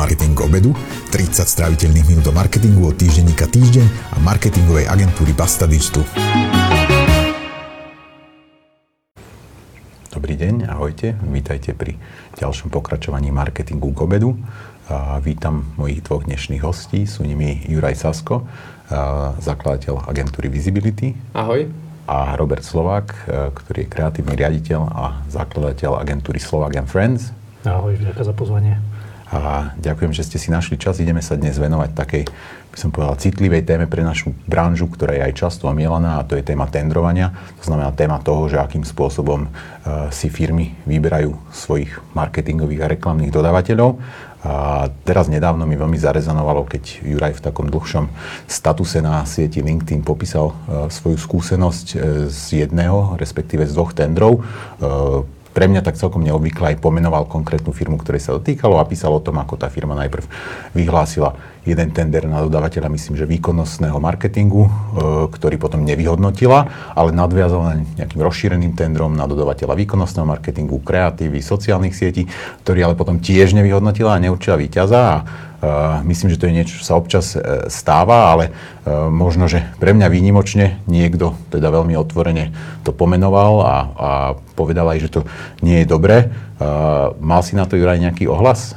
Marketing obedu, 30 stráviteľných minút do marketingu od týždenníka Týždeň a marketingovej agentúry Basta Digital. Dobrý deň, ahojte, vítajte pri ďalšom pokračovaní marketingu k obedu. A vítam mojich dvoch dnešných hostí, sú nimi Juraj Sasko, zakladateľ agentúry Visibility. Ahoj. A Robert Slovák, ktorý je kreatívny riaditeľ a zakladateľ agentúry Slovak and Friends. Ahoj, ďakujem za pozvanie. A ďakujem, že ste si našli čas. Ideme sa dnes venovať takej, by som povedal, citlivej téme pre našu branžu, ktorá je aj často omielaná, a to je téma tendrovania. To znamená téma toho, že akým spôsobom uh, si firmy vyberajú svojich marketingových a reklamných dodávateľov. A teraz nedávno mi veľmi zarezanovalo, keď Juraj v takom dlhšom statuse na sieti LinkedIn popísal uh, svoju skúsenosť uh, z jedného, respektíve z dvoch tendrov pre mňa tak celkom neobvykle aj pomenoval konkrétnu firmu, ktorej sa dotýkalo a písal o tom, ako tá firma najprv vyhlásila jeden tender na dodávateľa, myslím, že výkonnostného marketingu, e, ktorý potom nevyhodnotila, ale nadviazala nejakým rozšíreným tendrom na dodávateľa výkonnostného marketingu, kreatívy, sociálnych sietí, ktorý ale potom tiež nevyhodnotila a neurčila víťaza. A myslím, že to je niečo, čo sa občas uh, stáva, ale uh, možno, že pre mňa výnimočne niekto teda veľmi otvorene to pomenoval a, a povedal aj, že to nie je dobré. Mal si na to Juraj nejaký ohlas?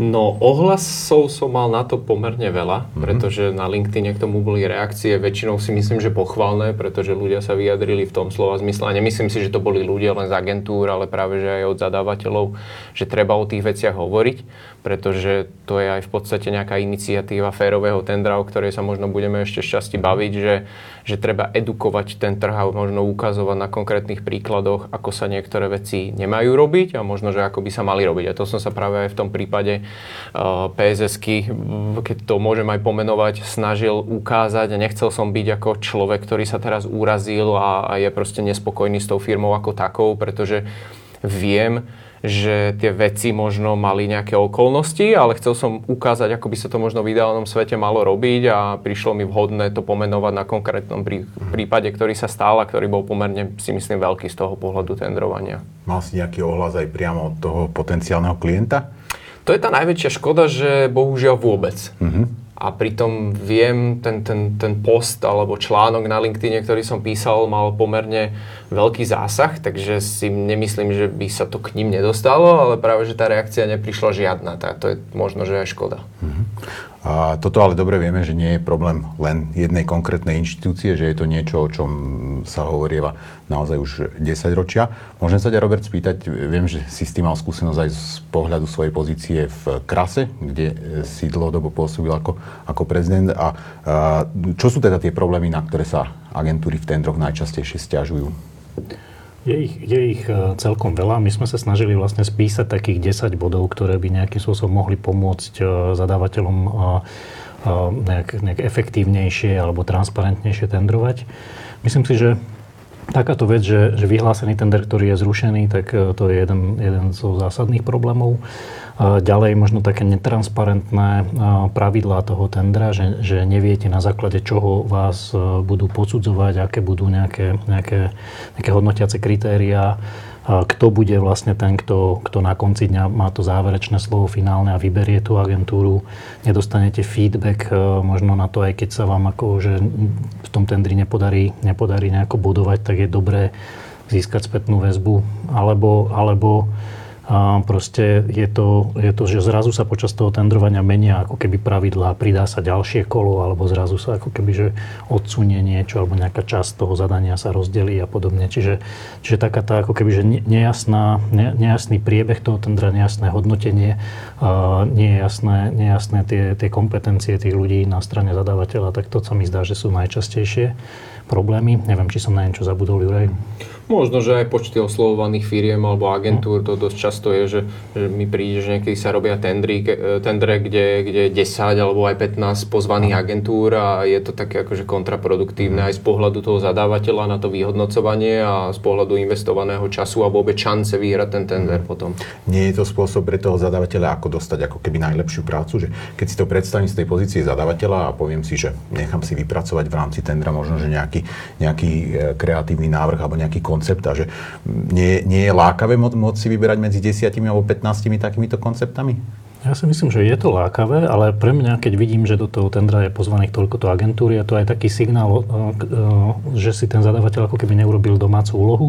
No, ohlasov som mal na to pomerne veľa, mm-hmm. pretože na LinkedIn k tomu boli reakcie, väčšinou si myslím, že pochvalné, pretože ľudia sa vyjadrili v tom slova zmysle. A nemyslím si, že to boli ľudia len z agentúr, ale práve že aj od zadávateľov, že treba o tých veciach hovoriť, pretože to je aj v podstate nejaká iniciatíva férového tendra, o ktorej sa možno budeme ešte šťastí baviť, že že treba edukovať ten trh a možno ukazovať na konkrétnych príkladoch, ako sa niektoré veci nemajú robiť a možno, že ako by sa mali robiť. A to som sa práve aj v tom prípade PSSky, keď to môžem aj pomenovať, snažil ukázať a nechcel som byť ako človek, ktorý sa teraz urazil a, a je proste nespokojný s tou firmou ako takou, pretože viem, že tie veci možno mali nejaké okolnosti, ale chcel som ukázať, ako by sa to možno v ideálnom svete malo robiť a prišlo mi vhodné to pomenovať na konkrétnom prípade, ktorý sa stál a ktorý bol pomerne, si myslím, veľký z toho pohľadu tendrovania. Mal si nejaký ohlas aj priamo od toho potenciálneho klienta? To je tá najväčšia škoda, že bohužiaľ vôbec. Mm-hmm a pritom viem, ten, ten, ten post alebo článok na LinkedIn, ktorý som písal, mal pomerne veľký zásah, takže si nemyslím, že by sa to k ním nedostalo, ale práve, že tá reakcia neprišla žiadna. Tá, to je možno, že aj škoda. Mm-hmm. A toto ale dobre vieme, že nie je problém len jednej konkrétnej inštitúcie, že je to niečo, o čom sa hovorieva naozaj už 10 ročia. Môžem sa ťa, Robert, spýtať, viem, že si s tým mal skúsenosť aj z pohľadu svojej pozície v Krase, kde si dlhodobo pôsobil ako, ako prezident. A, a čo sú teda tie problémy, na ktoré sa agentúry v tendroch najčastejšie stiažujú? Je ich, je ich e, celkom veľa. My sme sa snažili vlastne spísať takých 10 bodov, ktoré by nejakým spôsobom mohli pomôcť e, zadávateľom e, nejak, nejak efektívnejšie alebo transparentnejšie tendrovať. Myslím si, že takáto vec, že, že vyhlásený tender, ktorý je zrušený, tak to je jeden, jeden zo zásadných problémov. Ďalej možno také netransparentné pravidlá toho tendra, že, že neviete na základe čoho vás e, budú posudzovať, aké budú nejaké, nejaké, nejaké hodnotiace kritériá, kto bude vlastne ten, kto, kto na konci dňa má to záverečné slovo finálne a vyberie tú agentúru. Nedostanete feedback e, možno na to, aj keď sa vám ako, že v tom tendri nepodarí, nepodarí nejako budovať, tak je dobré získať spätnú väzbu. Alebo, alebo a proste je to, je to, že zrazu sa počas toho tendrovania menia ako keby pravidlá, pridá sa ďalšie kolo, alebo zrazu sa ako keby, že odsunie niečo, alebo nejaká časť toho zadania sa rozdelí a podobne. Čiže, čiže taká tá ako keby, že nejasná, ne, nejasný priebeh toho tendra, nejasné hodnotenie, a nie nejasné tie, tie kompetencie tých ľudí na strane zadávateľa, tak to sa mi zdá, že sú najčastejšie problémy. Neviem, či som na niečo zabudol, Juraj. Možno, že aj počty oslovovaných firiem alebo agentúr, to dosť často je, že, že mi príde, že niekedy sa robia tendry, e, tendre, kde, je 10 alebo aj 15 pozvaných agentúr a je to také akože kontraproduktívne aj z pohľadu toho zadávateľa na to vyhodnocovanie a z pohľadu investovaného času a vôbec šance vyhrať ten tender potom. Nie je to spôsob pre toho zadávateľa, ako dostať ako keby najlepšiu prácu, že keď si to predstavím z tej pozície zadávateľa a poviem si, že nechám si vypracovať v rámci tendra možno, že nejaký, nejaký e, kreatívny návrh alebo nejaký kon koncept a že nie, nie je lákavé môcť si vyberať medzi desiatimi alebo 15 takýmito konceptami? Ja si myslím, že je to lákavé, ale pre mňa, keď vidím, že do toho tendra je pozvaných toľkoto agentúry, a to je taký signál, že si ten zadavateľ ako keby neurobil domácu úlohu,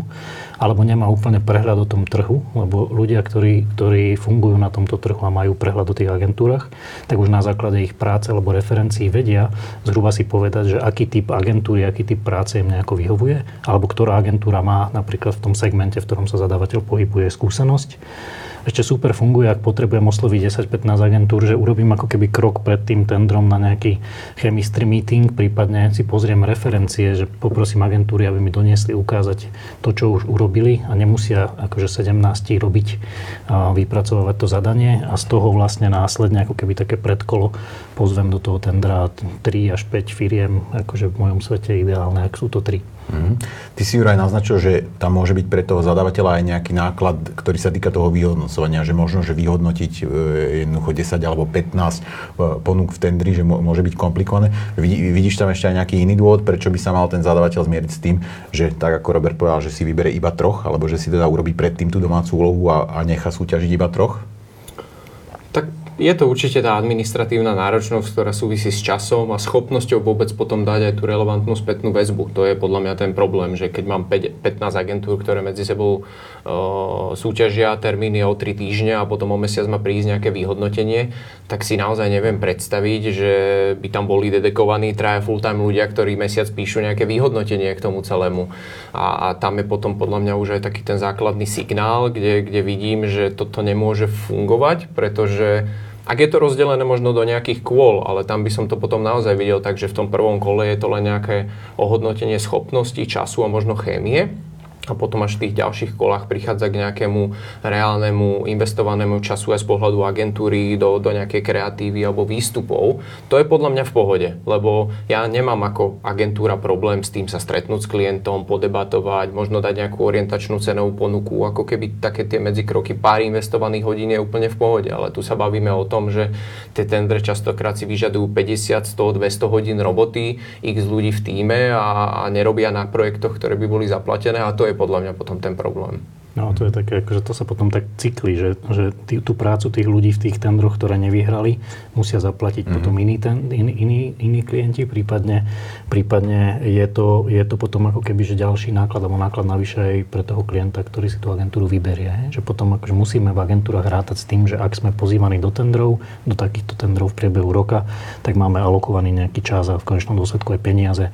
alebo nemá úplne prehľad o tom trhu, lebo ľudia, ktorí, ktorí fungujú na tomto trhu a majú prehľad o tých agentúrach, tak už na základe ich práce alebo referencií vedia zhruba si povedať, že aký typ agentúry, aký typ práce im nejako vyhovuje, alebo ktorá agentúra má napríklad v tom segmente, v ktorom sa zadávateľ pohybuje, skúsenosť ešte super funguje, ak potrebujem osloviť 10-15 agentúr, že urobím ako keby krok pred tým tendrom na nejaký chemistry meeting, prípadne si pozriem referencie, že poprosím agentúry, aby mi doniesli ukázať to, čo už urobili a nemusia akože 17 robiť, a vypracovať to zadanie a z toho vlastne následne ako keby také predkolo pozvem do toho tendra 3 až 5 firiem, akože v mojom svete ideálne, ak sú to 3. Mm-hmm. Ty si Juraj naznačil, že tam môže byť pre toho zadávateľa aj nejaký náklad, ktorý sa týka toho vyhodnocovania, že možno, že vyhodnotiť e, jednoducho 10 alebo 15 e, ponúk v tendri, že môže byť komplikované. Vidíš tam ešte aj nejaký iný dôvod, prečo by sa mal ten zadávateľ zmieriť s tým, že tak ako Robert povedal, že si vybere iba troch, alebo že si teda urobí predtým tú domácu úlohu a, a nechá súťažiť iba troch? Je to určite tá administratívna náročnosť, ktorá súvisí s časom a schopnosťou vôbec potom dať aj tú relevantnú spätnú väzbu. To je podľa mňa ten problém, že keď mám 5, 15 agentúr, ktoré medzi sebou uh, súťažia termíny o 3 týždňa a potom o mesiac má prísť nejaké vyhodnotenie, tak si naozaj neviem predstaviť, že by tam boli dedikovaní traja full-time ľudia, ktorí mesiac píšu nejaké vyhodnotenie k tomu celému. A, a tam je potom podľa mňa už aj taký ten základný signál, kde, kde vidím, že toto nemôže fungovať, pretože ak je to rozdelené možno do nejakých kôl, ale tam by som to potom naozaj videl tak, že v tom prvom kole je to len nejaké ohodnotenie schopností, času a možno chémie a potom až v tých ďalších kolách prichádza k nejakému reálnemu investovanému času aj z pohľadu agentúry do, do nejakej kreatívy alebo výstupov. To je podľa mňa v pohode, lebo ja nemám ako agentúra problém s tým sa stretnúť s klientom, podebatovať, možno dať nejakú orientačnú cenovú ponuku, ako keby také tie medzikroky pár investovaných hodín je úplne v pohode, ale tu sa bavíme o tom, že tie tendre častokrát si vyžadujú 50, 100, 200 hodín roboty, x ľudí v týme a, a nerobia na projektoch, ktoré by boli zaplatené a to je je podľa mňa potom ten problém. No to je také, akože to sa potom tak cykli, že, že tý, tú prácu tých ľudí v tých tendroch, ktoré nevyhrali, musia zaplatiť mm-hmm. potom iní, ten, in, iní, iní klienti, prípadne, prípadne je, to, je to potom ako keby, že ďalší náklad alebo náklad navyše aj pre toho klienta, ktorý si tú agentúru vyberie. Že potom akože musíme v agentúrach rátať s tým, že ak sme pozývaní do tendrov, do takýchto tendrov v priebehu roka, tak máme alokovaný nejaký čas a v konečnom dôsledku aj peniaze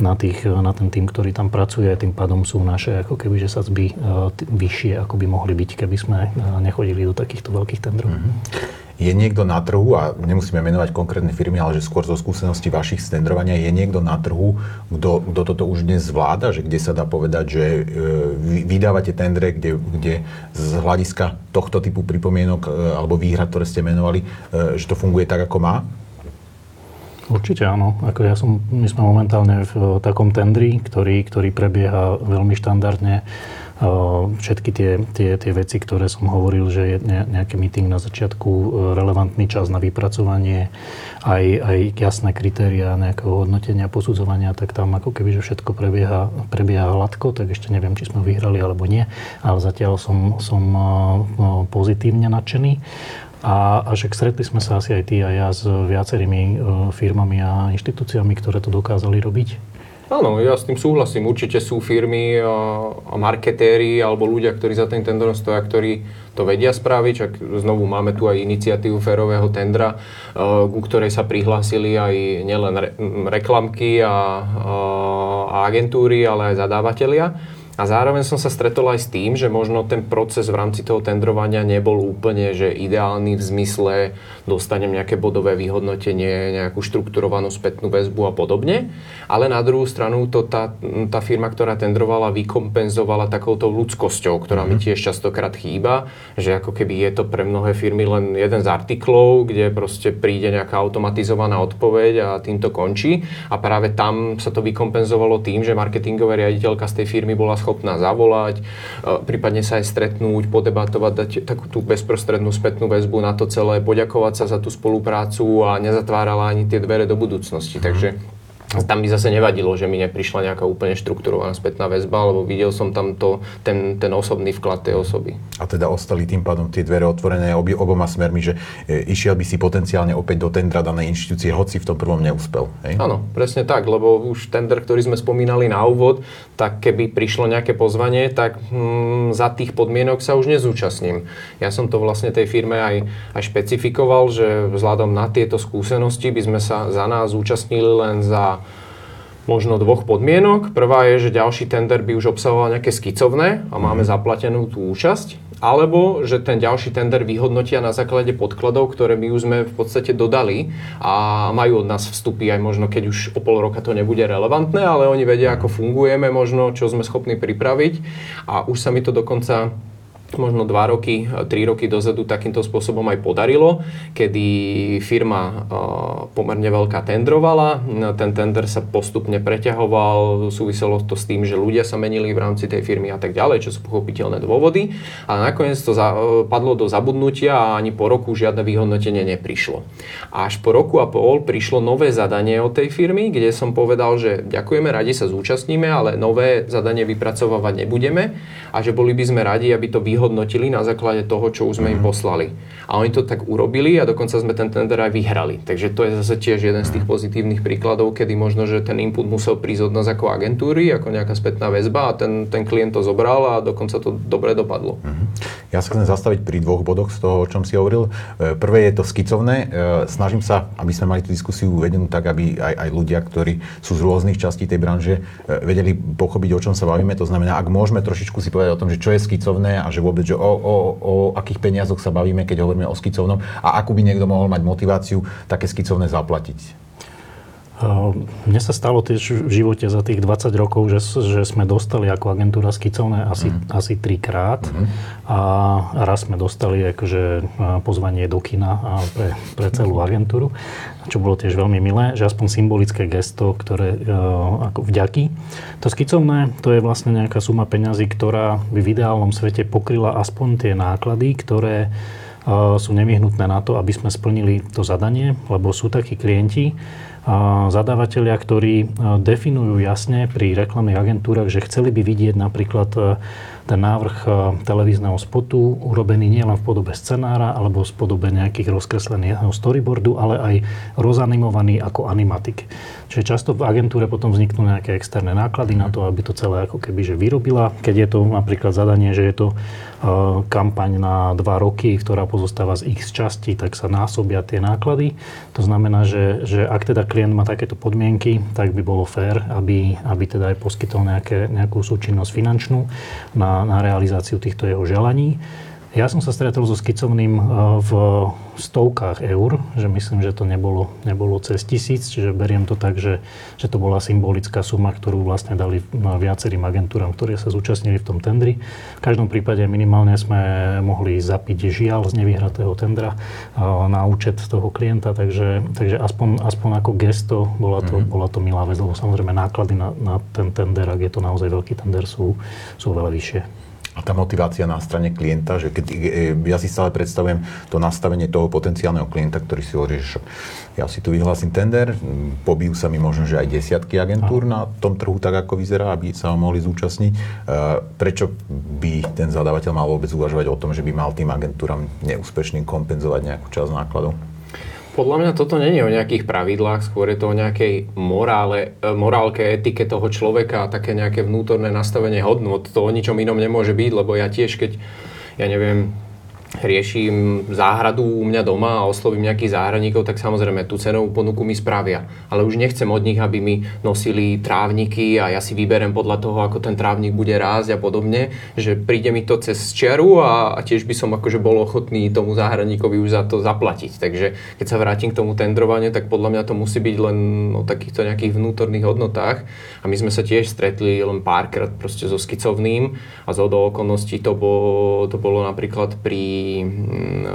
na, tých, na ten tým, ktorý tam pracuje. Tým pádom sú naše ako keby, že sadzby uh, vyššie, ako by mohli byť, keby sme uh, nechodili do takýchto veľkých tendrov. Mm-hmm. Je niekto na trhu, a nemusíme menovať konkrétne firmy, ale že skôr zo skúseností vašich stendrovania, je niekto na trhu, kto, kto toto už dnes zvláda, že kde sa dá povedať, že e, vydávate tendre, kde, kde z hľadiska tohto typu pripomienok e, alebo výhrad, ktoré ste menovali, e, že to funguje tak, ako má? Určite áno. Ako ja som, my sme momentálne v takom tendri, ktorý, ktorý prebieha veľmi štandardne. Všetky tie, tie, tie veci, ktoré som hovoril, že je nejaký meeting na začiatku, e, relevantný čas na vypracovanie, aj, aj jasné kritéria nejakého hodnotenia, posudzovania, tak tam ako keby, že všetko prebieha, prebieha hladko, tak ešte neviem, či sme vyhrali alebo nie, ale zatiaľ som, som pozitívne nadšený. A, a že stretli sme sa asi aj ty a ja s viacerými e, firmami a inštitúciami, ktoré to dokázali robiť. Áno, ja s tým súhlasím. Určite sú firmy a, a marketéri alebo ľudia, ktorí za ten tender stoja, ktorí to vedia spraviť. Čak znovu máme tu aj iniciatívu férového tendra, e, ku ktorej sa prihlásili aj nielen re, reklamky a, a agentúry, ale aj zadávateľia. A zároveň som sa stretol aj s tým, že možno ten proces v rámci toho tendrovania nebol úplne že ideálny v zmysle dostanem nejaké bodové vyhodnotenie, nejakú štrukturovanú spätnú väzbu a podobne. Ale na druhú stranu to tá, tá firma, ktorá tendrovala, vykompenzovala takouto ľudskosťou, ktorá mm-hmm. mi mhm. tiež častokrát chýba, že ako keby je to pre mnohé firmy len jeden z artiklov, kde proste príde nejaká automatizovaná odpoveď a tým to končí. A práve tam sa to vykompenzovalo tým, že marketingová riaditeľka z tej firmy bola schopná zavolať, e, prípadne sa aj stretnúť, podebatovať, dať takú tú bezprostrednú spätnú väzbu na to celé, poďakovať sa za tú spoluprácu a nezatvárala ani tie dvere do budúcnosti. Mm. Takže Tam by zase nevadilo, že mi neprišla nejaká úplne štrukturovaná spätná väzba, lebo videl som tam to, ten, ten osobný vklad tej osoby. A teda ostali tým pádom tie dvere otvorené obi, oboma smermi, že e, išiel by si potenciálne opäť do tendra danej inštitúcie, hoci v tom prvom neúspel. Hej? Áno, presne tak, lebo už tender, ktorý sme spomínali na úvod, tak keby prišlo nejaké pozvanie, tak hm, za tých podmienok sa už nezúčastním. Ja som to vlastne tej firme aj, aj špecifikoval, že vzhľadom na tieto skúsenosti by sme sa za nás zúčastnili len za možno dvoch podmienok. Prvá je, že ďalší tender by už obsahoval nejaké skicovné a máme mm. zaplatenú tú účasť. Alebo, že ten ďalší tender vyhodnotia na základe podkladov, ktoré my už sme v podstate dodali a majú od nás vstupy aj možno, keď už o pol roka to nebude relevantné, ale oni vedia, ako fungujeme, možno, čo sme schopní pripraviť a už sa mi to dokonca možno 2 roky, 3 roky dozadu takýmto spôsobom aj podarilo, kedy firma pomerne veľká tendrovala, ten tender sa postupne preťahoval, súviselo to s tým, že ľudia sa menili v rámci tej firmy a tak ďalej, čo sú pochopiteľné dôvody, ale nakoniec to za, padlo do zabudnutia a ani po roku žiadne vyhodnotenie neprišlo. A až po roku a pol prišlo nové zadanie od tej firmy, kde som povedal, že ďakujeme, radi sa zúčastníme, ale nové zadanie vypracovávať nebudeme a že boli by sme radi, aby to vyhodnotenie vyhodnotili na základe toho, čo už sme im mhm. poslali. A oni to tak urobili a dokonca sme ten tender aj vyhrali. Takže to je zase tiež jeden z tých mhm. pozitívnych príkladov, kedy možno, že ten input musel prísť od nás ako agentúry, ako nejaká spätná väzba a ten, ten klient to zobral a dokonca to dobre dopadlo. Mm-hmm. Ja sa chcem zastaviť pri dvoch bodoch z toho, o čom si hovoril. E, prvé je to skicovné. E, snažím sa, aby sme mali tú diskusiu uvedenú tak, aby aj, aj ľudia, ktorí sú z rôznych častí tej branže, e, vedeli pochopiť, o čom sa bavíme. To znamená, ak môžeme trošičku si povedať o tom, že čo je skicovné a že vôbec, že o, o, o akých peniazoch sa bavíme, keď hovoríme o skicovnom a akú by niekto mohol mať motiváciu také skicovné zaplatiť. Mne sa stalo tiež v živote za tých 20 rokov, že, že sme dostali ako agentúra skicovné asi, mm. asi trikrát mm. a raz sme dostali akože pozvanie do kina pre, pre celú agentúru, čo bolo tiež veľmi milé, že aspoň symbolické gesto, ktoré ako vďaky. To skicovné, to je vlastne nejaká suma peňazí, ktorá by v ideálnom svete pokryla aspoň tie náklady, ktoré sú nevyhnutné na to, aby sme splnili to zadanie, lebo sú takí klienti, zadávateľia, ktorí e, definujú jasne pri reklamných agentúrach, že chceli by vidieť napríklad e, ten návrh e, televízneho spotu urobený nielen v podobe scenára alebo v podobe nejakých rozkresleného storyboardu, ale aj rozanimovaný ako animatik. Čiže často v agentúre potom vzniknú nejaké externé náklady na to, aby to celé ako keby že vyrobila. Keď je to napríklad zadanie, že je to uh, kampaň na dva roky, ktorá pozostáva z x častí, tak sa násobia tie náklady. To znamená, že, že ak teda klient má takéto podmienky, tak by bolo fér, aby, aby teda aj poskytol nejaké, nejakú súčinnosť finančnú na, na realizáciu týchto jeho želaní. Ja som sa stretol so skicovným e, v stovkách eur, že myslím, že to nebolo, nebolo cez tisíc, čiže beriem to tak, že, že to bola symbolická suma, ktorú vlastne dali viacerým agentúram, ktoré sa zúčastnili v tom tendri. V každom prípade minimálne sme mohli zapiť žiaľ z nevyhratého tendra e, na účet toho klienta, takže, takže aspoň, aspoň ako gesto bola to, mm-hmm. bola to milá vec, lebo samozrejme náklady na, na ten tender, ak je to naozaj veľký tender, sú, sú veľa vyššie. A tá motivácia na strane klienta, že keď, e, ja si stále predstavujem to nastavenie toho potenciálneho klienta, ktorý si hovorí, že ja si tu vyhlásim tender, pobijú sa mi možno, že aj desiatky agentúr na tom trhu tak, ako vyzerá, aby sa ho mohli zúčastniť. E, prečo by ten zadávateľ mal vôbec uvažovať o tom, že by mal tým agentúram neúspešným kompenzovať nejakú časť nákladov? Podľa mňa toto není o nejakých pravidlách, skôr je to o nejakej morále, e, morálke, etike toho človeka a také nejaké vnútorné nastavenie hodnot. To o ničom inom nemôže byť, lebo ja tiež, keď ja neviem, riešim záhradu u mňa doma a oslovím nejakých záhradníkov, tak samozrejme tú cenovú ponuku mi spravia. Ale už nechcem od nich, aby mi nosili trávniky a ja si vyberem podľa toho, ako ten trávnik bude rásť a podobne, že príde mi to cez čiaru a, a tiež by som akože bol ochotný tomu záhradníkovi už za to zaplatiť. Takže keď sa vrátim k tomu tendrovaniu, tak podľa mňa to musí byť len o takýchto nejakých vnútorných hodnotách. A my sme sa tiež stretli len párkrát proste so skicovným a z okolností to bolo, to bolo napríklad pri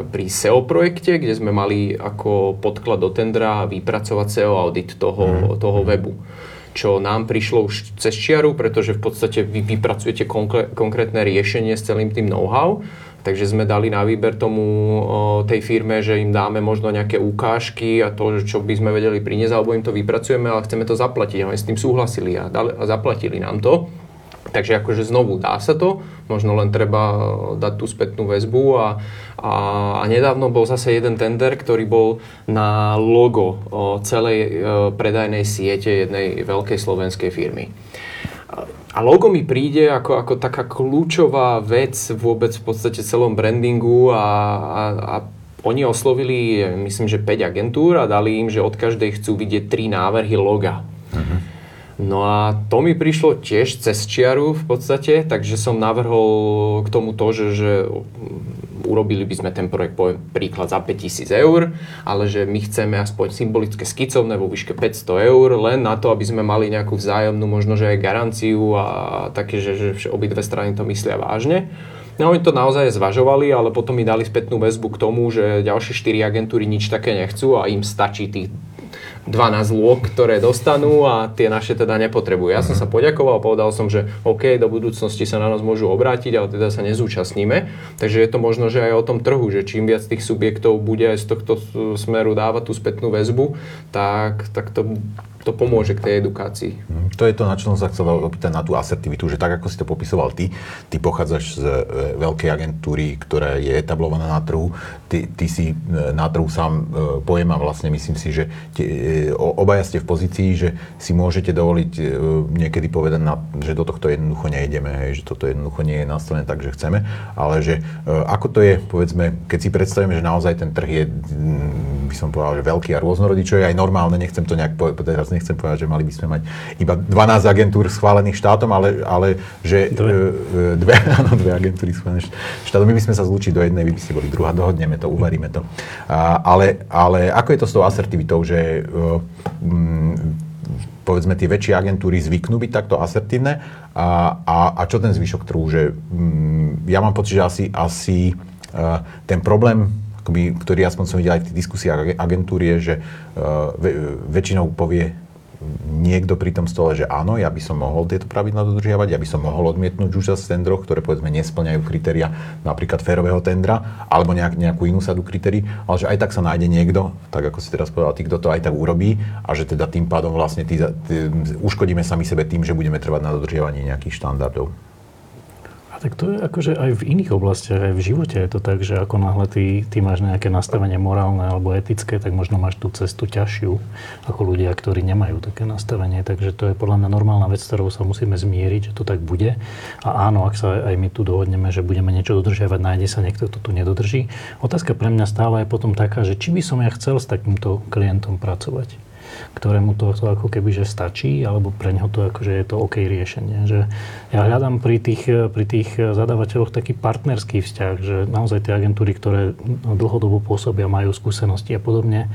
pri, SEO projekte, kde sme mali ako podklad do tendra vypracovať SEO audit toho, mm. toho webu čo nám prišlo už cez čiaru, pretože v podstate vy vypracujete konkrétne riešenie s celým tým know-how, Takže sme dali na výber tomu tej firme, že im dáme možno nejaké ukážky a to, čo by sme vedeli priniesť, alebo im to vypracujeme, ale chceme to zaplatiť. A oni s tým súhlasili a, dali, a zaplatili nám to. Takže akože znovu dá sa to, možno len treba dať tú spätnú väzbu a, a, a nedávno bol zase jeden tender, ktorý bol na logo o celej o, predajnej siete jednej veľkej slovenskej firmy. A logo mi príde ako, ako taká kľúčová vec vôbec v podstate celom brandingu a, a, a oni oslovili, myslím, že 5 agentúr a dali im, že od každej chcú vidieť 3 návrhy loga. Uh-huh. No a to mi prišlo tiež cez čiaru v podstate, takže som navrhol k tomu to, že, že urobili by sme ten projekt, poviem príklad, za 5000 eur, ale že my chceme aspoň symbolické skicovné vo výške 500 eur, len na to, aby sme mali nejakú vzájomnú, možno že aj garanciu a také, že, že obidve strany to myslia vážne. No oni to naozaj zvažovali, ale potom mi dali spätnú väzbu k tomu, že ďalšie 4 agentúry nič také nechcú a im stačí tých 12 lôk, ktoré dostanú a tie naše teda nepotrebujú. Ja som sa poďakoval, povedal som, že OK, do budúcnosti sa na nás môžu obrátiť, ale teda sa nezúčastníme. Takže je to možno, že aj o tom trhu, že čím viac tých subjektov bude aj z tohto smeru dávať tú spätnú väzbu, tak, tak to to pomôže k tej edukácii. Mhm. To je to, na čo som sa chcel opýtať, na tú asertivitu, že tak, ako si to popisoval ty, ty pochádzaš z e, veľkej agentúry, ktorá je etablovaná na trhu, ty, ty si e, na trhu sám e, pojem a vlastne myslím si, že te, obaja ste v pozícii, že si môžete dovoliť niekedy povedať, na, že do tohto jednoducho nejdeme, hej, že toto jednoducho nie je nastavené tak, že chceme, ale že ako to je, povedzme, keď si predstavíme, že naozaj ten trh je, by som povedal, že veľký a rôznorodý, čo je aj normálne, nechcem to nejak povedať teraz nechcem povedať, že mali by sme mať iba 12 agentúr schválených štátom, ale, ale že dve. E, e, dve, áno, dve agentúry schválené štátom. My by sme sa zlúčiť do jednej, vy by ste boli druhá, dohodneme to, uvaríme to. A, ale, ale ako je to s tou asertivitou, že um, povedzme tie väčšie agentúry zvyknú byť takto asertívne a, a, a čo ten zvyšok trhu, že um, ja mám pocit, že asi, asi uh, ten problém akoby, ktorý aspoň som videl aj v tých diskusiách agentúry, je, že uh, väčšinou povie niekto pri tom stole, že áno, ja by som mohol tieto pravidla dodržiavať, ja by som mohol odmietnúť účasť v tendroch, ktoré povedzme nesplňajú kritéria napríklad férového tendra, alebo nejak, nejakú inú sadu kritérií, ale že aj tak sa nájde niekto, tak ako si teraz povedal, tí, kto to aj tak urobí a že teda tým pádom vlastne tý, tý, uškodíme sami sebe tým, že budeme trvať na dodržiavaní nejakých štandardov. Tak to je akože aj v iných oblastiach, aj v živote je to tak, že ako náhle ty, ty máš nejaké nastavenie morálne alebo etické, tak možno máš tú cestu ťažšiu ako ľudia, ktorí nemajú také nastavenie. Takže to je podľa mňa normálna vec, ktorou sa musíme zmieriť, že to tak bude. A áno, ak sa aj my tu dohodneme, že budeme niečo dodržiavať, nájde sa niekto, kto tu nedodrží. Otázka pre mňa stále je potom taká, že či by som ja chcel s takýmto klientom pracovať ktorému to, to ako keby že stačí, alebo pre neho to akože je to OK riešenie. Že ja hľadám pri tých, pri tých zadávateľoch taký partnerský vzťah, že naozaj tie agentúry, ktoré dlhodobo pôsobia, majú skúsenosti a podobne,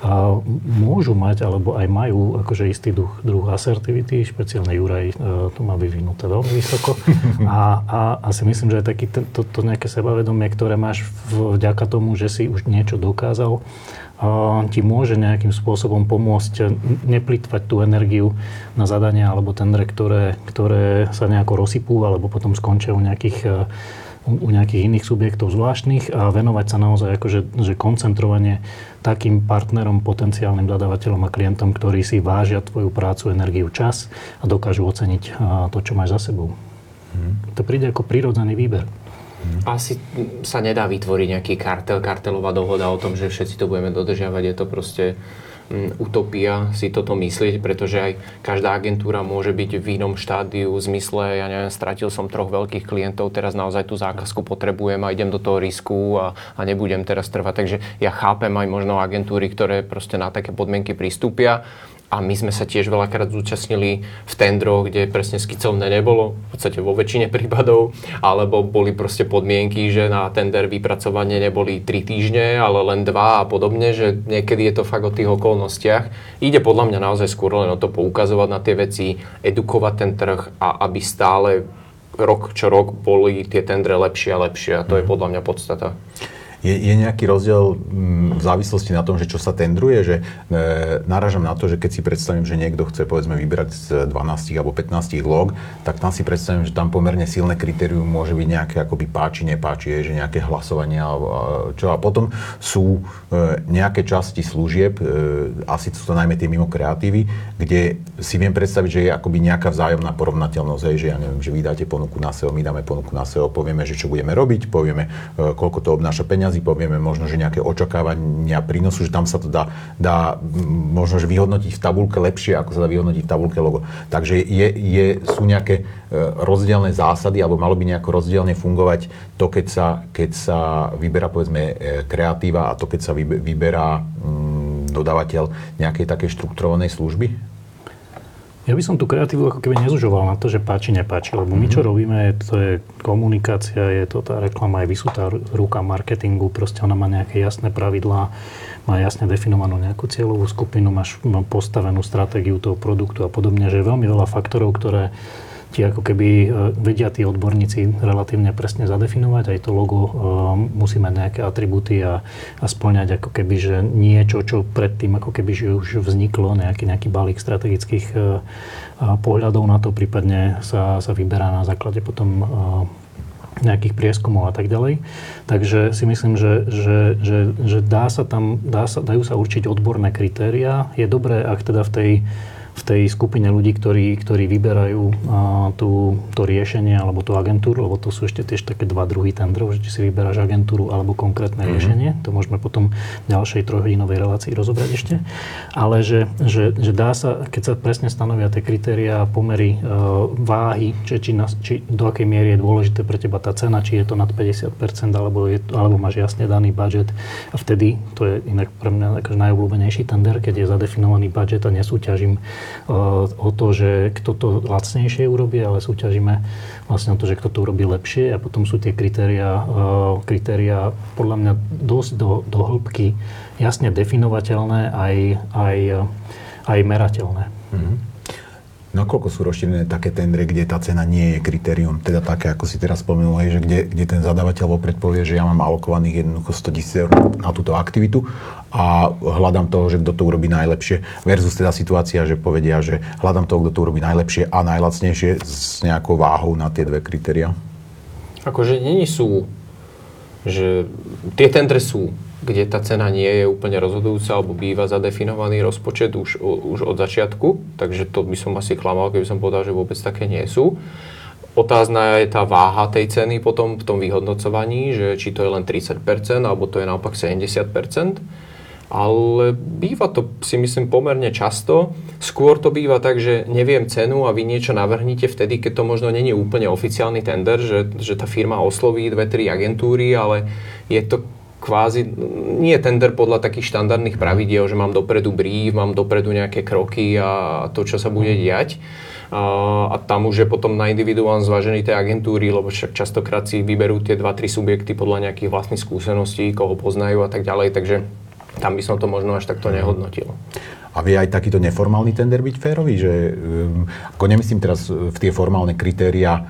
a môžu mať, alebo aj majú akože istý duch, druh asertivity, špeciálne Juraj e, to má vyvinuté veľmi vysoko. A, a, a si myslím, že aj taký to, to nejaké sebavedomie, ktoré máš vďaka tomu, že si už niečo dokázal, ti môže nejakým spôsobom pomôcť neplitvať tú energiu na zadania alebo tendre, ktoré, ktoré sa nejako rozsypú alebo potom skončia u nejakých, e, u nejakých iných subjektov zvláštnych a venovať sa naozaj akože, že koncentrovanie takým partnerom, potenciálnym dodávateľom a klientom, ktorí si vážia tvoju prácu, energiu, čas a dokážu oceniť to, čo máš za sebou. Hmm. To príde ako prírodzený výber. Asi sa nedá vytvoriť nejaký kartel, kartelová dohoda o tom, že všetci to budeme dodržiavať. Je to proste mm, utopia si toto myslieť, pretože aj každá agentúra môže byť v inom štádiu v zmysle, ja neviem, stratil som troch veľkých klientov, teraz naozaj tú zákazku potrebujem a idem do toho risku a, a nebudem teraz trvať. Takže ja chápem aj možno agentúry, ktoré proste na také podmienky pristúpia a my sme sa tiež veľakrát zúčastnili v tendroch, kde presne skicovné nebolo, v podstate vo väčšine prípadov, alebo boli proste podmienky, že na tender vypracovanie neboli 3 týždne, ale len 2 a podobne, že niekedy je to fakt o tých okolnostiach. Ide podľa mňa naozaj skôr len o to poukazovať na tie veci, edukovať ten trh a aby stále rok čo rok boli tie tendre lepšie a lepšie a to je podľa mňa podstata. Je, je nejaký rozdiel mm, v závislosti na tom, že čo sa tendruje, že e, náražam na to, že keď si predstavím, že niekto chce povedzme vybrať z 12 alebo 15 log, tak tam si predstavím, že tam pomerne silné kritérium môže byť nejaké akoby páči, nepáči, že nejaké hlasovanie alebo čo. A potom sú e, nejaké časti služieb, e, asi sú to najmä tie mimo kreatívy, kde si viem predstaviť, že je akoby nejaká vzájomná porovnateľnosť, že ja neviem, že vy dáte ponuku na SEO, my dáme ponuku na SEO, povieme, že čo budeme robiť, povieme, e, koľko to obnáša peňazí, povieme možno, že nejaké očakávania prínosu, že tam sa to dá, dá možno, že vyhodnotiť v tabulke lepšie, ako sa dá vyhodnotiť v tabulke logo. Takže je, je, sú nejaké e, rozdielne zásady, alebo malo by nejako rozdielne fungovať to, keď sa, keď sa vyberá povedzme e, kreatíva a to, keď sa vyberá mm, dodávateľ nejakej takej štrukturovanej služby? Ja by som tú kreatívu ako keby nezužoval na to, že páči, nepáči, lebo my čo mhm. robíme, to je komunikácia, je to tá reklama, je vysúta ruka marketingu, proste ona má nejaké jasné pravidlá, má jasne definovanú nejakú cieľovú skupinu, máš má postavenú stratégiu toho produktu a podobne, že je veľmi veľa faktorov, ktoré ti ako keby e, vedia tí odborníci relatívne presne zadefinovať. Aj to logo e, musí mať nejaké atribúty a, a splňať ako keby, že niečo, čo predtým ako keby že už vzniklo, nejaký, nejaký balík strategických e, pohľadov na to, prípadne sa, sa vyberá na základe potom nejakých prieskumov a tak ďalej. Takže si myslím, že, že, že, že dá sa tam, dá sa, dajú sa určiť odborné kritéria. Je dobré, ak teda v tej v tej skupine ľudí, ktorí, ktorí vyberajú tú, to riešenie alebo tú agentúru, lebo to sú ešte tiež také dva druhy tendrov, že či si vyberáš agentúru alebo konkrétne mm-hmm. riešenie. To môžeme potom v ďalšej trojhodinovej relácii rozobrať ešte. Ale že, že, že dá sa, keď sa presne stanovia tie kritéria, pomery, e, váhy, či, či, na, či do akej miery je dôležité pre teba tá cena, či je to nad 50% alebo, je, alebo máš jasne daný budget. A vtedy, to je inak pre mňa akože najobľúbenejší tender, keď je zadefinovaný budget a nesúťažím o to, že kto to lacnejšie urobí, ale súťažíme vlastne o to, že kto to urobí lepšie a potom sú tie kritéria, kritéria podľa mňa dosť do, do hĺbky jasne definovateľné aj, aj, aj merateľné. Mm-hmm. Nakoľko sú rozšírené také tendre, kde tá cena nie je kritérium, teda také, ako si teraz spomenul, že kde, kde ten zadávateľ vopred povie, že ja mám alokovaných jednoducho 100 tisíc eur na túto aktivitu a hľadám toho, že kto to urobí najlepšie, versus teda situácia, že povedia, že hľadám toho, kto to urobí najlepšie a najlacnejšie s nejakou váhou na tie dve kritéria? Akože není sú, že tie tendre sú, kde tá cena nie je úplne rozhodujúca alebo býva zadefinovaný rozpočet už, už od začiatku, takže to by som asi klamal, keby som povedal, že vôbec také nie sú. Otázna je tá váha tej ceny potom v tom vyhodnocovaní, že či to je len 30% alebo to je naopak 70%. Ale býva to, si myslím, pomerne často. Skôr to býva tak, že neviem cenu a vy niečo navrhnite vtedy, keď to možno není úplne oficiálny tender, že, že tá firma osloví dve, tri agentúry, ale je to kvázi, nie tender podľa takých štandardných pravidiel, že mám dopredu brief, mám dopredu nejaké kroky a to, čo sa bude diať. A, a tam už je potom na individuálne zvážený tej agentúry, lebo však častokrát si vyberú tie 2-3 subjekty podľa nejakých vlastných skúseností, koho poznajú a tak ďalej, takže tam by som to možno až takto nehodnotil. A vie aj takýto neformálny tender byť férový? Že, um, ako nemyslím teraz v tie formálne kritéria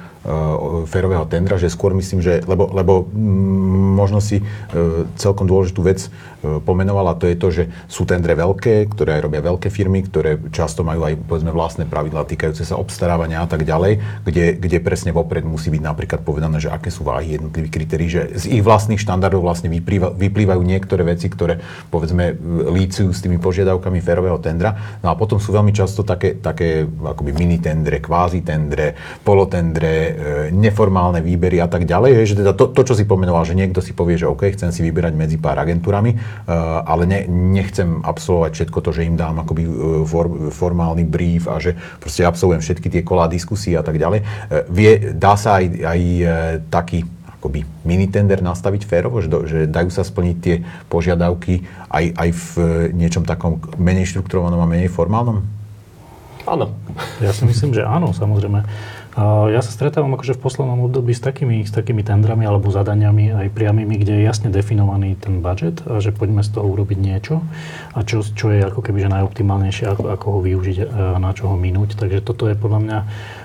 férového tendra, že skôr myslím, že, lebo, lebo um, možno si uh, celkom dôležitú vec uh, pomenovala, to je to, že sú tendre veľké, ktoré aj robia veľké firmy, ktoré často majú aj povedzme vlastné pravidlá týkajúce sa obstarávania a tak ďalej, kde, kde presne vopred musí byť napríklad povedané, že aké sú váhy jednotlivých kritérií, že z ich vlastných štandardov vlastne vyplýva, vyplývajú niektoré veci, ktoré povedzme lícujú s tými požiadavkami férového tendra. No a potom sú veľmi často také, také akoby mini tendre, kvázi tendre, polotendre, neformálne výbery a tak ďalej. Že teda to, to, čo si pomenoval, že niekto si povie, že OK, chcem si vyberať medzi pár agentúrami, e, ale ne, nechcem absolvovať všetko to, že im dám akoby e, for, formálny brief a že proste absolvujem všetky tie kolá diskusí a tak ďalej. Vie, dá sa aj, aj taký akoby tender nastaviť férovo, že, do, že dajú sa splniť tie požiadavky aj, aj v niečom takom menej štrukturovanom a menej formálnom? Áno. Ja si myslím, že áno, samozrejme. Ja sa stretávam akože v poslednom období s takými, s takými tendrami alebo zadaniami aj priamými, kde je jasne definovaný ten budget a že poďme z toho urobiť niečo a čo, čo je ako keby najoptimálnejšie, ako, ako ho využiť, na čo ho minúť. Takže toto je podľa mňa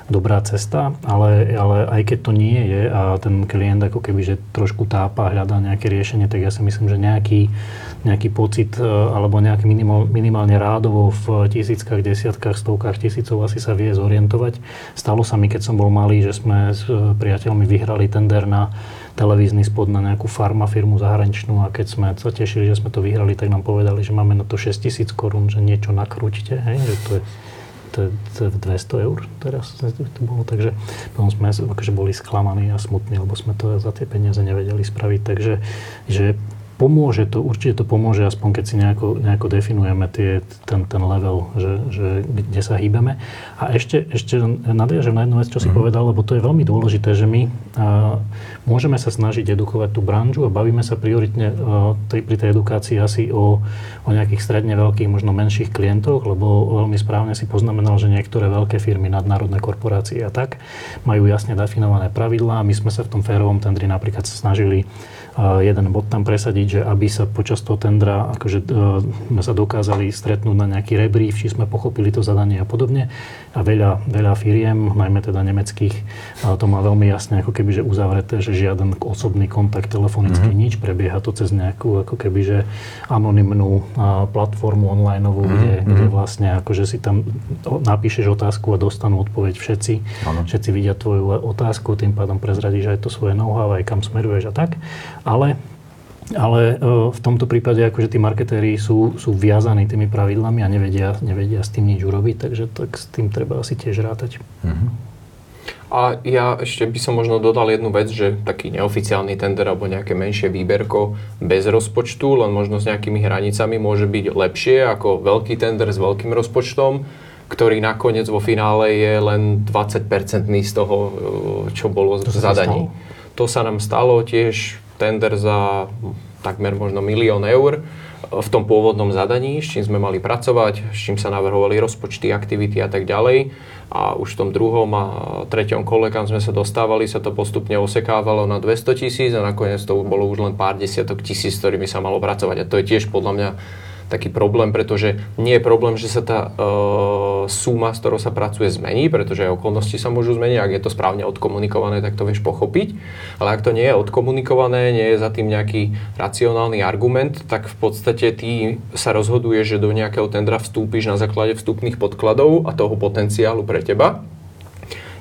dobrá cesta, ale, ale aj keď to nie je a ten klient ako keby že trošku tápa, hľadá nejaké riešenie, tak ja si myslím, že nejaký, nejaký pocit e, alebo nejaký minimál, minimálne rádovo v tisíckach, desiatkách, stovkách tisícov asi sa vie zorientovať. Stalo sa mi, keď som bol malý, že sme s e, priateľmi vyhrali tender na televízny spod na nejakú farma firmu zahraničnú a keď sme sa tešili, že sme to vyhrali, tak nám povedali, že máme na to 6 tisíc korún, že niečo nakrúťte, hej, že to je to to je 200 eur teraz to bolo, takže potom sme akože boli sklamaní a smutní, lebo sme to za tie peniaze nevedeli spraviť, takže že pomôže to, určite to pomôže, aspoň keď si nejako, nejako definujeme tie, ten, ten level, že, že kde sa hýbeme. A ešte, ešte nadviažem na jednu vec, čo si mm. povedal, lebo to je veľmi dôležité, že my a, môžeme sa snažiť edukovať tú branžu a bavíme sa prioritne a, tej, pri tej edukácii asi o, o nejakých stredne veľkých, možno menších klientoch, lebo veľmi správne si poznamenal, že niektoré veľké firmy, nadnárodné korporácie a tak majú jasne definované pravidlá. My sme sa v tom férovom tendri napríklad snažili jeden bod tam presadiť, že aby sa počas toho tendra akože, sme sa dokázali stretnúť na nejaký rebrík, či sme pochopili to zadanie a podobne. A veľa, veľa firiem, najmä teda nemeckých, to má veľmi jasne ako keby, že uzavreté, že žiaden osobný kontakt telefonický mm-hmm. nič, prebieha to cez nejakú ako keby, že anonymnú platformu online, mm-hmm. kde, kde vlastne akože si tam napíšeš otázku a dostanú odpoveď všetci. Ano. Všetci vidia tvoju otázku, tým pádom prezradíš aj to svoje know-how, aj kam smeruješ a tak. Ale ale e, v tomto prípade akože tí marketéri sú, sú viazaní tými pravidlami a nevedia, nevedia s tým nič urobiť, takže tak s tým treba asi tiež rátať. Mm-hmm. A ja ešte by som možno dodal jednu vec, že taký neoficiálny tender alebo nejaké menšie výberko bez rozpočtu, len možno s nejakými hranicami môže byť lepšie ako veľký tender s veľkým rozpočtom, ktorý nakoniec vo finále je len 20% z toho, e, čo bolo to zadaní. To sa nám stalo tiež tender za takmer možno milión eur v tom pôvodnom zadaní, s čím sme mali pracovať, s čím sa navrhovali rozpočty, aktivity a tak ďalej. A už v tom druhom a treťom kole, kam sme sa dostávali, sa to postupne osekávalo na 200 tisíc a nakoniec to bolo už len pár desiatok tisíc, s ktorými sa malo pracovať. A to je tiež podľa mňa taký problém, pretože nie je problém, že sa tá e, suma, s ktorou sa pracuje, zmení, pretože aj okolnosti sa môžu zmeniť. Ak je to správne odkomunikované, tak to vieš pochopiť. Ale ak to nie je odkomunikované, nie je za tým nejaký racionálny argument, tak v podstate ty sa rozhoduješ, že do nejakého tendra vstúpiš na základe vstupných podkladov a toho potenciálu pre teba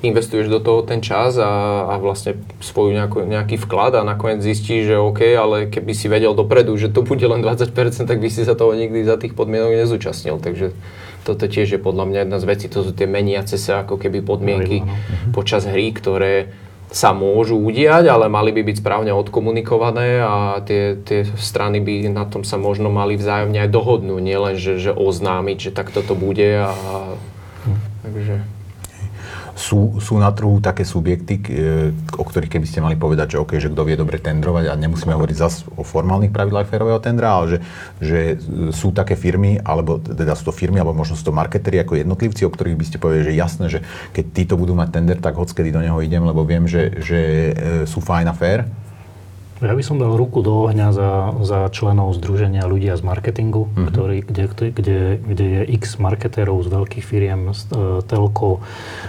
investuješ do toho ten čas a, a vlastne svoj nejaký, nejaký vklad a nakoniec zistíš, že OK, ale keby si vedel dopredu, že to bude len 20%, tak by si sa toho nikdy za tých podmienok nezúčastnil. Takže toto tiež je podľa mňa jedna z vecí, to sú tie meniace sa ako keby podmienky no. počas hry, ktoré sa môžu udiať, ale mali by byť správne odkomunikované a tie, tie strany by na tom sa možno mali vzájomne aj dohodnúť, nielen, že, že oznámiť, že takto to bude a, hm. takže sú, sú na trhu také subjekty, o ktorých keby ste mali povedať, že OK, že kto vie dobre tendrovať a nemusíme hovoriť zase o formálnych pravidlách férového tendra, ale že, že sú také firmy, alebo teda sú to firmy, alebo možno sú to marketery ako jednotlivci, o ktorých by ste povedali, že jasné, že keď títo budú mať tender, tak hockedy do neho idem, lebo viem, že, že e, sú fajn a fair ja by som dal ruku do ohňa za, za členov Združenia ľudia z marketingu, mm-hmm. ktorý, kde, kde, kde je x marketérov z veľkých firiem, z uh, telko,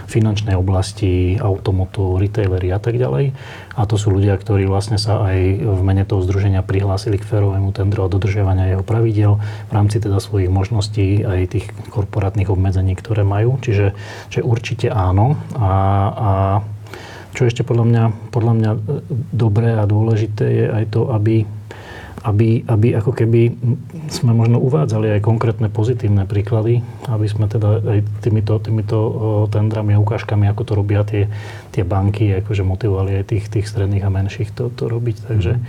finančnej oblasti, automotu, retailery a tak ďalej. A to sú ľudia, ktorí vlastne sa aj v mene toho združenia prihlásili k férovému tendru a dodržiavania jeho pravidel v rámci teda svojich možností aj tých korporátnych obmedzení, ktoré majú. Čiže, čiže určite áno. A, a čo ešte podľa mňa, podľa mňa e, dobré a dôležité je aj to, aby, aby, aby ako keby sme možno uvádzali aj konkrétne pozitívne príklady, aby sme teda aj týmito, týmito tendrami a ukážkami, ako to robia tie, tie banky, akože motivovali aj tých, tých stredných a menších to, to robiť. Takže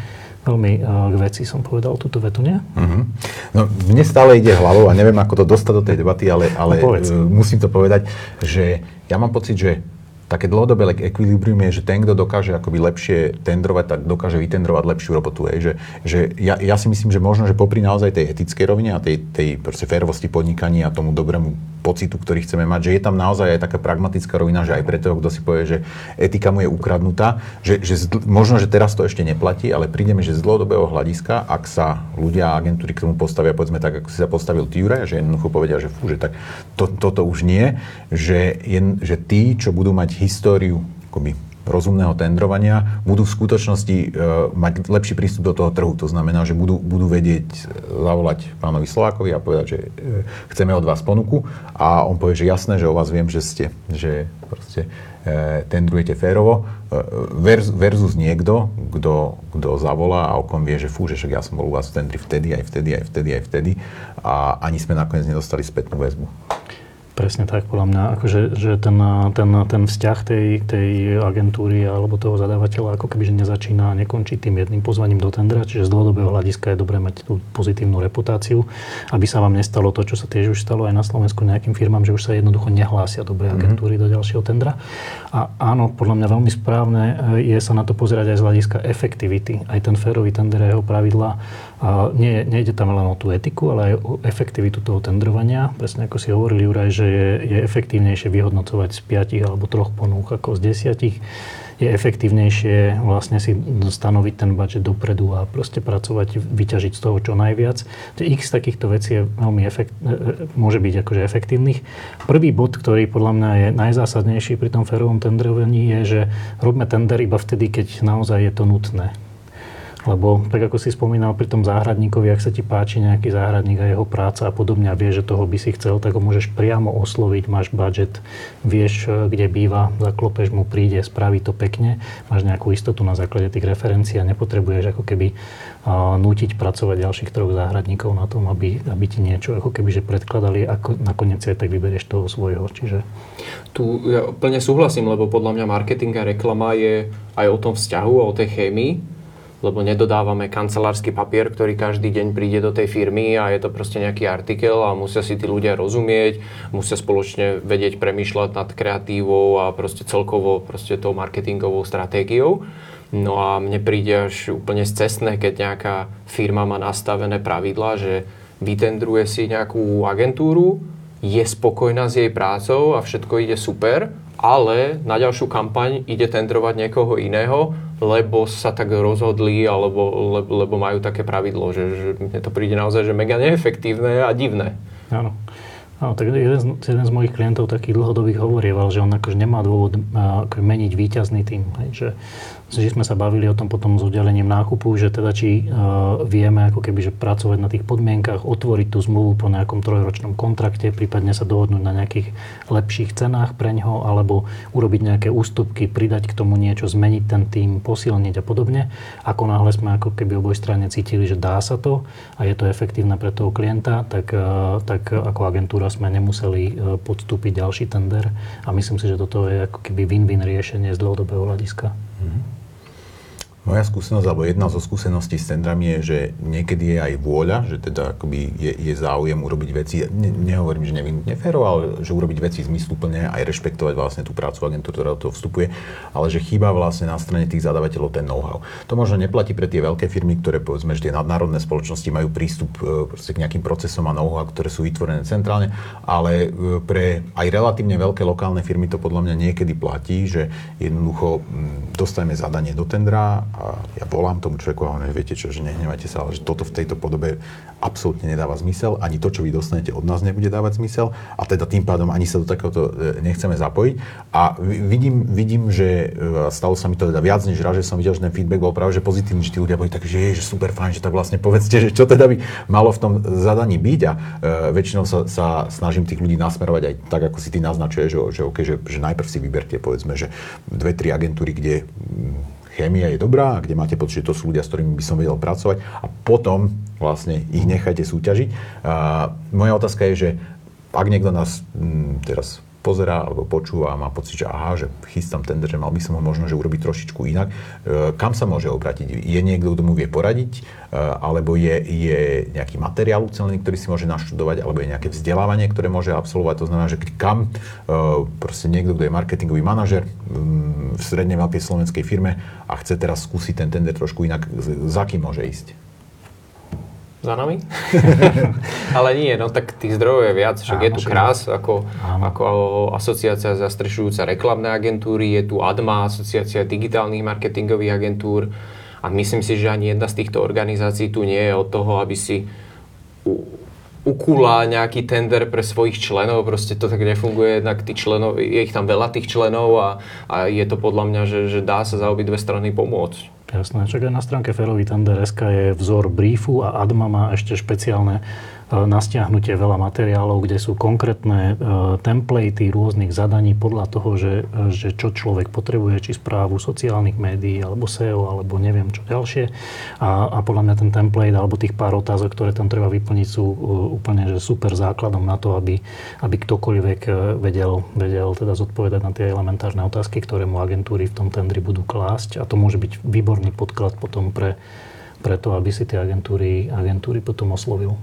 veľmi k veci som povedal túto vetu, nie? Uh-huh. No, mne stále ide hlavou a neviem, ako to dostať do tej debaty, ale, ale no, musím to povedať, že ja mám pocit, že také dlhodobé ekvilibrium je, že ten, kto dokáže akoby lepšie tendrovať, tak dokáže vytendrovať lepšiu robotu. Hej. Že, že ja, ja, si myslím, že možno, že popri naozaj tej etickej rovine a tej, tej férovosti podnikania a tomu dobrému pocitu, ktorý chceme mať, že je tam naozaj aj taká pragmatická rovina, že aj pre toho, kto si povie, že etika mu je ukradnutá, že, že zd- možno, že teraz to ešte neplatí, ale prídeme, že z dlhodobého hľadiska, ak sa ľudia a agentúry k tomu postavia, povedzme tak, ako si sa postavil Ture, že jednoducho povedia, že fú, že tak to, toto už nie, že, je, že tí, čo budú mať históriu akoby rozumného tendrovania, budú v skutočnosti e, mať lepší prístup do toho trhu. To znamená, že budú, budú vedieť e, zavolať pánovi Slovákovi a povedať, že e, chceme od vás ponuku a on povie, že jasné, že o vás viem, že ste, že proste e, tendrujete férovo e, versus, versus niekto, kto, kto zavolá a o kom vie, že fú, že však ja som bol u vás v tendri vtedy, aj vtedy, aj vtedy, aj vtedy a ani sme nakoniec nedostali spätnú väzbu. Presne tak, podľa mňa, akože, že ten, ten, ten vzťah tej, tej agentúry alebo toho zadávateľa ako keby že nezačína a nekončí tým jedným pozvaním do tendra, čiže z dlhodobého hľadiska je dobré mať tú pozitívnu reputáciu, aby sa vám nestalo to, čo sa tiež už stalo aj na Slovensku nejakým firmám, že už sa jednoducho nehlásia dobré mhm. agentúry mm-hmm. do ďalšieho tendra. A áno, podľa mňa veľmi správne je sa na to pozerať aj z hľadiska efektivity. Aj ten férový tender a jeho pravidla a nie, nejde tam len o tú etiku, ale aj o efektivitu toho tendrovania. Presne ako si hovorili, Juraj, že je, je efektívnejšie vyhodnocovať z 5 alebo troch ponúk ako z 10. Je efektívnejšie vlastne si stanoviť ten budget dopredu a proste pracovať, vyťažiť z toho čo najviac. X takýchto vecí je veľmi efekt, e, e, môže byť akože efektívnych. Prvý bod, ktorý podľa mňa je najzásadnejší pri tom férovom tendrovaní je, že robíme tender iba vtedy, keď naozaj je to nutné. Lebo tak ako si spomínal pri tom záhradníkovi, ak sa ti páči nejaký záhradník a jeho práca a podobne a vieš, že toho by si chcel, tak ho môžeš priamo osloviť, máš budget, vieš, e, kde býva, zaklopeš mu, príde, spraví to pekne, máš nejakú istotu na základe tých referencií a nepotrebuješ ako keby a, nútiť pracovať ďalších troch záhradníkov na tom, aby, aby ti niečo ako keby že predkladali, ako nakoniec aj tak vyberieš toho svojho. Čiže... Tu ja plne súhlasím, lebo podľa mňa marketing a reklama je aj o tom vzťahu a o tej chémii lebo nedodávame kancelársky papier, ktorý každý deň príde do tej firmy a je to proste nejaký artikel a musia si tí ľudia rozumieť, musia spoločne vedieť premýšľať nad kreatívou a proste celkovo proste tou marketingovou stratégiou. No a mne príde až úplne cestné, keď nejaká firma má nastavené pravidla, že vytendruje si nejakú agentúru, je spokojná s jej prácou a všetko ide super, ale na ďalšiu kampaň ide tendrovať niekoho iného, lebo sa tak rozhodli, alebo lebo, lebo majú také pravidlo, že, že mne to príde naozaj že mega neefektívne a divné. Áno. Áno, tak jeden z, jeden z mojich klientov takých dlhodobých hovorieval, že on akože nemá dôvod akože meniť výťazný tým. Hej, že že sme sa bavili o tom potom s uddelením nákupu, že teda či uh, vieme ako keby, že pracovať na tých podmienkach, otvoriť tú zmluvu po nejakom trojročnom kontrakte, prípadne sa dohodnúť na nejakých lepších cenách pre ňoho, alebo urobiť nejaké ústupky, pridať k tomu niečo, zmeniť ten tým, posilniť a podobne. Ako náhle sme ako keby oboj strane cítili, že dá sa to a je to efektívne pre toho klienta, tak, uh, tak ako agentúra sme nemuseli uh, podstúpiť ďalší tender a myslím si, že toto je ako keby win-win riešenie z dlhodobého hľadiska. Mm-hmm. Moja skúsenosť, alebo jedna zo skúseností s tendrami je, že niekedy je aj vôľa, že teda akoby je, je záujem urobiť veci, ne, nehovorím, že nevím neféro, ale že urobiť veci zmysluplne, aj rešpektovať vlastne tú prácu agentúry, ktorá do toho vstupuje, ale že chýba vlastne na strane tých zadávateľov ten know-how. To možno neplatí pre tie veľké firmy, ktoré povedzme, že tie nadnárodné spoločnosti majú prístup e, k nejakým procesom a know-how, ktoré sú vytvorené centrálne, ale e, pre aj relatívne veľké lokálne firmy to podľa mňa niekedy platí, že jednoducho dostaneme zadanie do tendra a ja volám tomu človeku a hovorím, viete čo, že nehnevajte sa, ale že toto v tejto podobe absolútne nedáva zmysel, ani to, čo vy dostanete od nás, nebude dávať zmysel a teda tým pádom ani sa do takéhoto e, nechceme zapojiť. A vidím, vidím že e, stalo sa mi to teda viac než raz, že som videl, že ten feedback bol práve že pozitívny, že tí ľudia boli tak, že je že super fajn, že tak vlastne povedzte, že čo teda by malo v tom zadaní byť a e, väčšinou sa, sa snažím tých ľudí nasmerovať aj tak, ako si ty naznačuješ, že, že, okay, že, že najprv si vyberte povedzme, že dve, tri agentúry, kde chémia je dobrá kde máte pocit, že to sú ľudia, s ktorými by som vedel pracovať a potom vlastne ich nechajte súťažiť. A moja otázka je, že ak niekto nás m, teraz pozerá alebo počúva a má pocit, že aha, že chystám tender, že mal by som ho možno že urobiť trošičku inak. E, kam sa môže obrátiť? Je niekto, kto mu vie poradiť? E, alebo je, je nejaký materiál ucelený, ktorý si môže naštudovať? Alebo je nejaké vzdelávanie, ktoré môže absolvovať? To znamená, že kam e, proste niekto, kto je marketingový manažer v stredne veľkej slovenskej firme a chce teraz skúsiť ten tender trošku inak, za kým môže ísť? Za nami. Ale nie, no tak tých zdrojov je viac, však je tu Krás ako, ako asociácia zastrešujúca reklamné agentúry, je tu ADMA, asociácia digitálnych marketingových agentúr a myslím si, že ani jedna z týchto organizácií tu nie je od toho, aby si ukúla nejaký tender pre svojich členov, proste to tak nefunguje, jednak tí členov, je ich tam veľa tých členov a, a je to podľa mňa, že, že dá sa za obidve strany pomôcť. Jasné, čak aj na stránke Ferový Tender.sk je vzor briefu a Adma má ešte špeciálne na stiahnutie veľa materiálov, kde sú konkrétne e, templatey rôznych zadaní podľa toho, že, že čo človek potrebuje, či správu sociálnych médií, alebo SEO, alebo neviem čo ďalšie. A, a podľa mňa ten template, alebo tých pár otázok, ktoré tam treba vyplniť, sú e, úplne že super základom na to, aby, aby ktokoľvek e, vedel, vedel teda zodpovedať na tie elementárne otázky, ktoré mu agentúry v tom tendri budú klásť. A to môže byť výborný podklad potom pre, pre to, aby si tie agentúry, agentúry potom oslovil.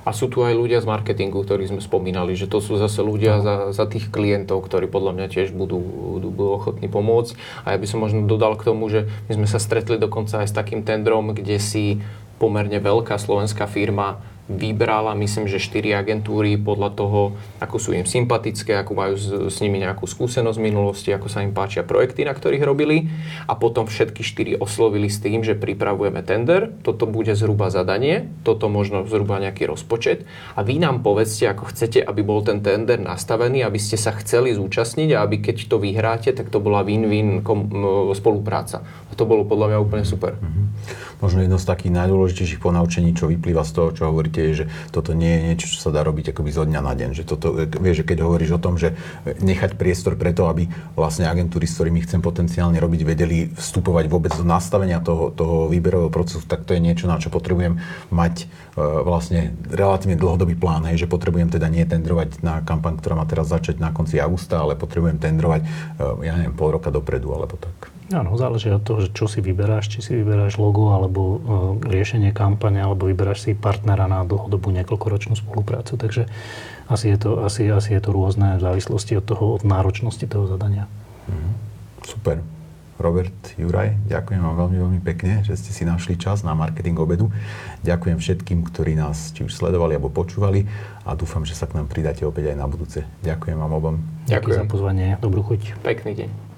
A sú tu aj ľudia z marketingu, ktorí sme spomínali, že to sú zase ľudia no. za, za tých klientov, ktorí podľa mňa tiež budú, budú, budú ochotní pomôcť. A ja by som možno dodal k tomu, že my sme sa stretli dokonca aj s takým tendrom, kde si pomerne veľká slovenská firma vybrala, myslím, že štyri agentúry podľa toho, ako sú im sympatické, ako majú s, s nimi nejakú skúsenosť v minulosti, ako sa im páčia projekty, na ktorých robili. A potom všetky štyri oslovili s tým, že pripravujeme tender, toto bude zhruba zadanie, toto možno zhruba nejaký rozpočet. A vy nám povedzte, ako chcete, aby bol ten tender nastavený, aby ste sa chceli zúčastniť a aby keď to vyhráte, tak to bola win-win kom- spolupráca. A to bolo podľa mňa úplne super. Mm-hmm možno jedno z takých najdôležitejších ponaučení, čo vyplýva z toho, čo hovoríte, je, že toto nie je niečo, čo sa dá robiť akoby zo dňa na deň. Že toto, e, vieš, že keď hovoríš o tom, že nechať priestor preto, aby vlastne agentúry, s ktorými chcem potenciálne robiť, vedeli vstupovať vôbec do nastavenia toho, toho výberového procesu, tak to je niečo, na čo potrebujem mať e, vlastne relatívne dlhodobý plán, hej, že potrebujem teda nie tendrovať na kampaň, ktorá má teraz začať na konci augusta, ale potrebujem tendrovať, e, ja neviem, pol roka dopredu alebo tak. Áno, záleží od toho, že čo si vyberáš, či si vyberáš logo alebo uh, riešenie kampane, alebo vyberáš si partnera na dlhodobú niekoľkoročnú spoluprácu. Takže asi je to, asi, asi je to rôzne v závislosti od toho, od náročnosti toho zadania. Mm, super. Robert, Juraj, ďakujem vám veľmi, veľmi pekne, že ste si našli čas na marketing obedu. Ďakujem všetkým, ktorí nás či už sledovali alebo počúvali a dúfam, že sa k nám pridáte opäť aj na budúce. Ďakujem vám obom. Ďakujem za pozvanie. Dobrú chuť. Pekný deň.